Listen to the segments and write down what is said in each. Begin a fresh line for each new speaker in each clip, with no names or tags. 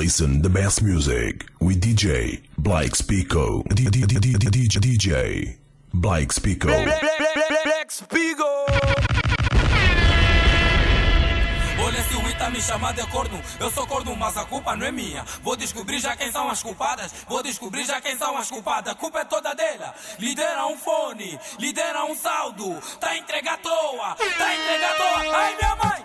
listen the best music with DJ Blake Spico. D- D- D- D- D- DJ DJ Blake Spico.
Black Spigo.
Olha se o Ita me chamar de corno, eu sou corno, mas a culpa não é minha. Vou descobrir já quem são as culpadas, vou descobrir já quem são as culpadas. A culpa é toda dela. Lidera um fone, lidera um saldo, tá entrega à toa, tá entrega à toa. Ai minha mãe,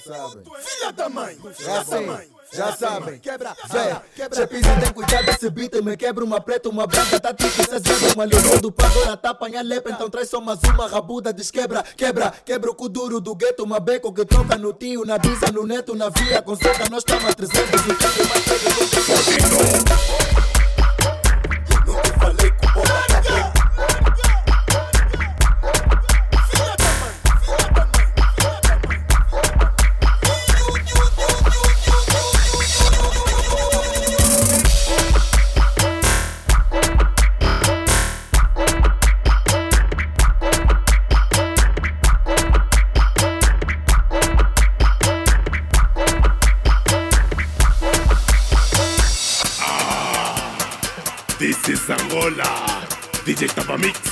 sabem.
Filha da mãe,
Já
filha da mãe.
já sabem. Quebra, Zé, quebra. pisa tem cuidado desse beat. Me quebra uma preta, uma branca, tá tipo cezendo. Uma leão do agora tá apanhar lepra. Então traz só mais uma rabuda, desquebra, quebra. Quebra o cu duro do gueto, uma beco que troca no tio, na brisa, no neto, na via. Com seca, nós estamos a 300. E fica mais
デ
ィジェ DJ
タバック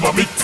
バミック
ス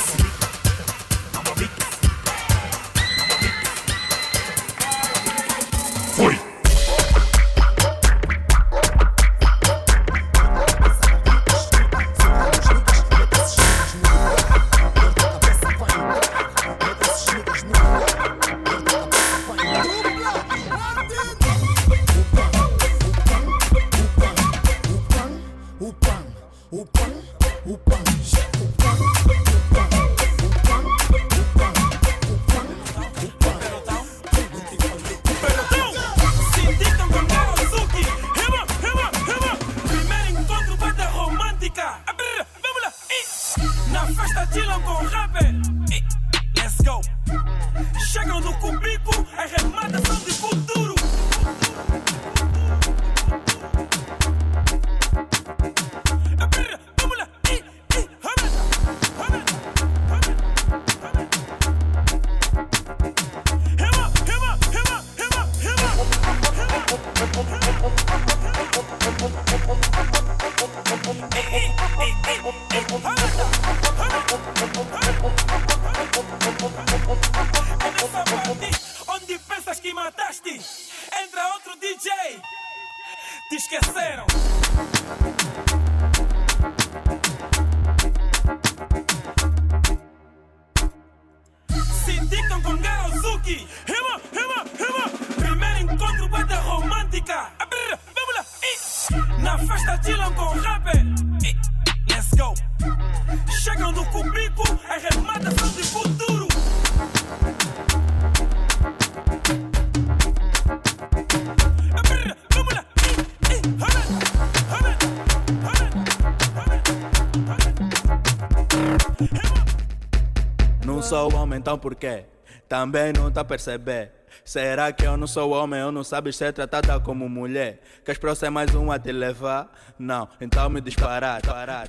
sou homem, então por quê? Também não tá perceber. Será que eu não sou homem ou não sabes ser tratada como mulher? Queres ser mais um a te levar? Não, então me disparar.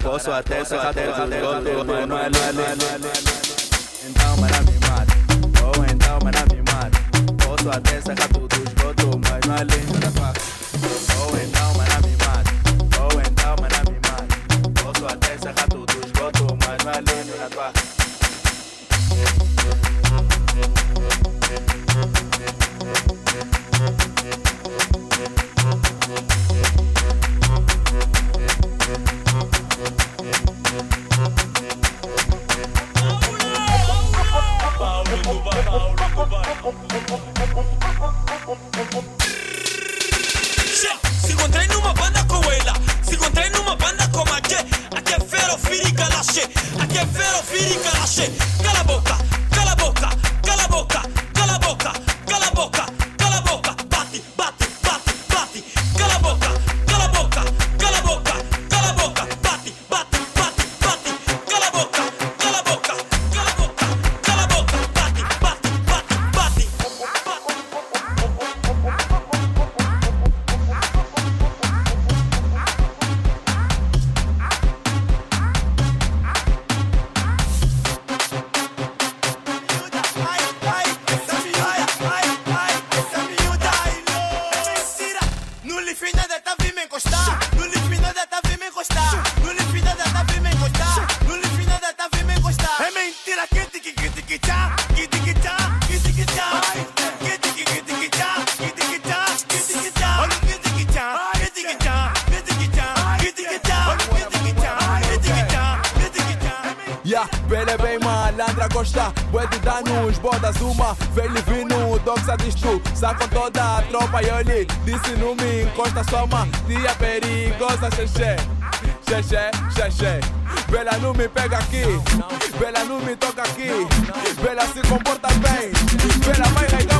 Posso até ser até mas não é. Então, para me mata. Ou então, para me mata. Posso até ser rato do esgoto, mas não é lindo da faca. Ou então, para me mata. Ou então, para me mata. Posso até ser rato do esgoto, mas não é lindo da faca.
Yeah, é bem malandra, gosta Bué de danos, bodas uma Vem vino, doxa Sá com toda a tropa e olhe Disse não me encosta só uma Dia perigosa, xexé Xexé, xexé Bela não me pega aqui Bela não me toca aqui Bela se comporta bem Bela vai regar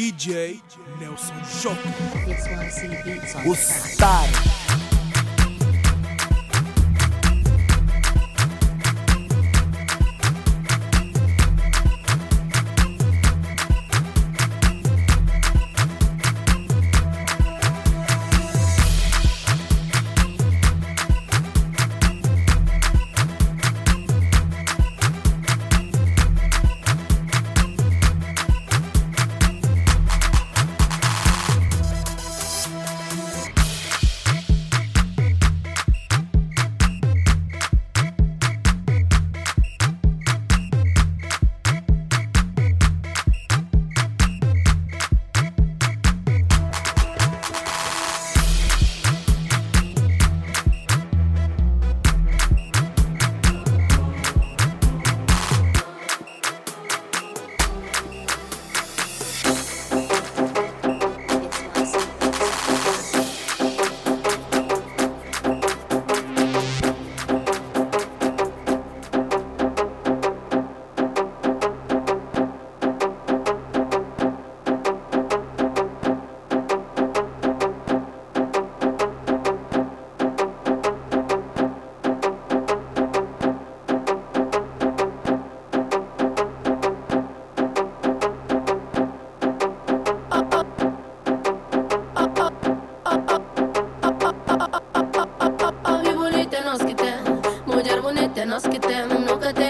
DJ Nelson Jota. O Star.
Que temos, nunca tem nem contar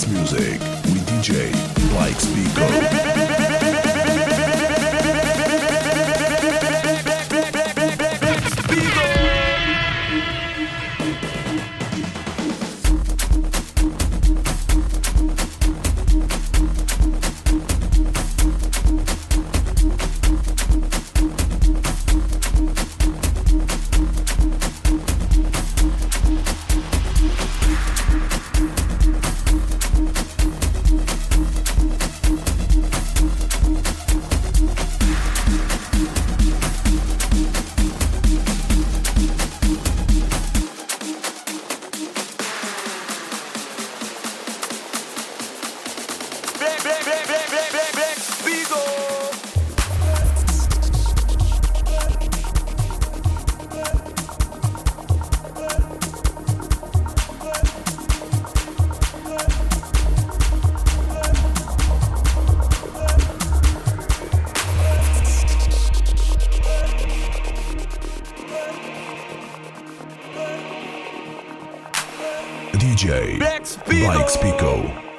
best music with DJ Blake Spico. DJ
Black Spigo.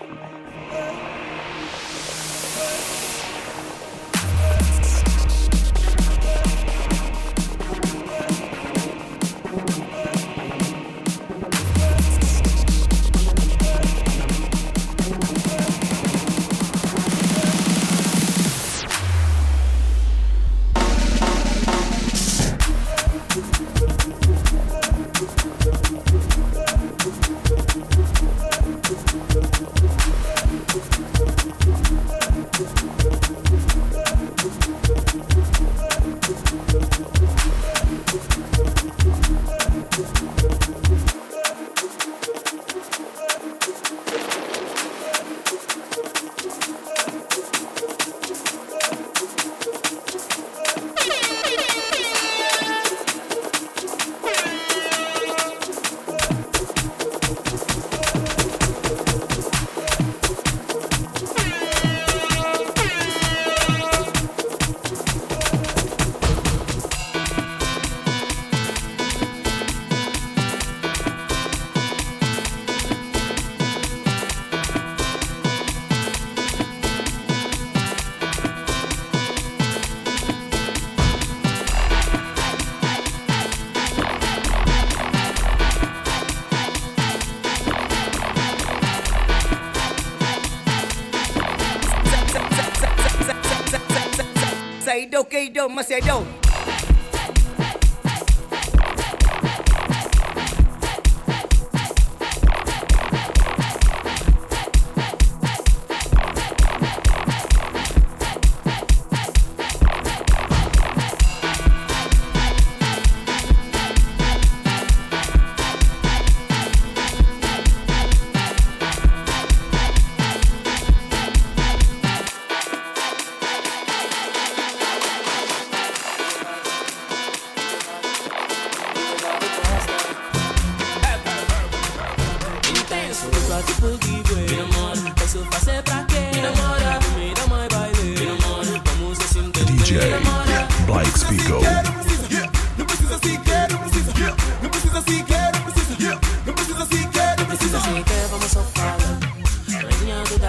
Blake Spico.
Saido, Kaido, masih ada.
intenso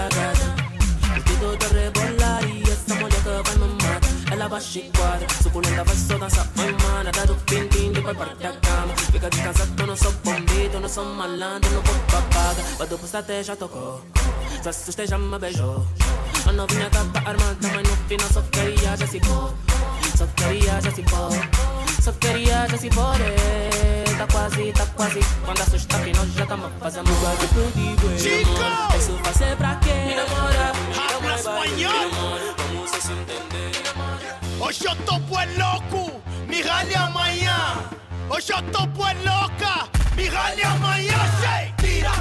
Rainha do da gata Vestido de rebolar E essa mulher que vai me matar Ela baixa e quadra Suculenta vai só dançar Oi mana, dá do pintinho Depois parte da cama. Fica descansado, eu não sou bombito Não sou malandro, não vou papaga O duplo até já tocou Se assustei já me beijou A novinha tava armada Mas no final só queria já se pôr Só queria já se pôr Só queria já se pôr eh. Tá quase, tá quase Quando assusta que nós já estamos fazendo de pedido
Chico!
Isso vai ser pra quê? Me namora
Habla español.
Vamos se entender
Hoje eu tô bué louco, me rale amanhã. Hoje eu tô bué louca, me rale amanhã. Sei. Tira,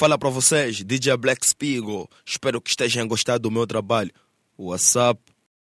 fala para vocês, DJ Black Spigo. Espero que estejam gostando do meu trabalho. WhatsApp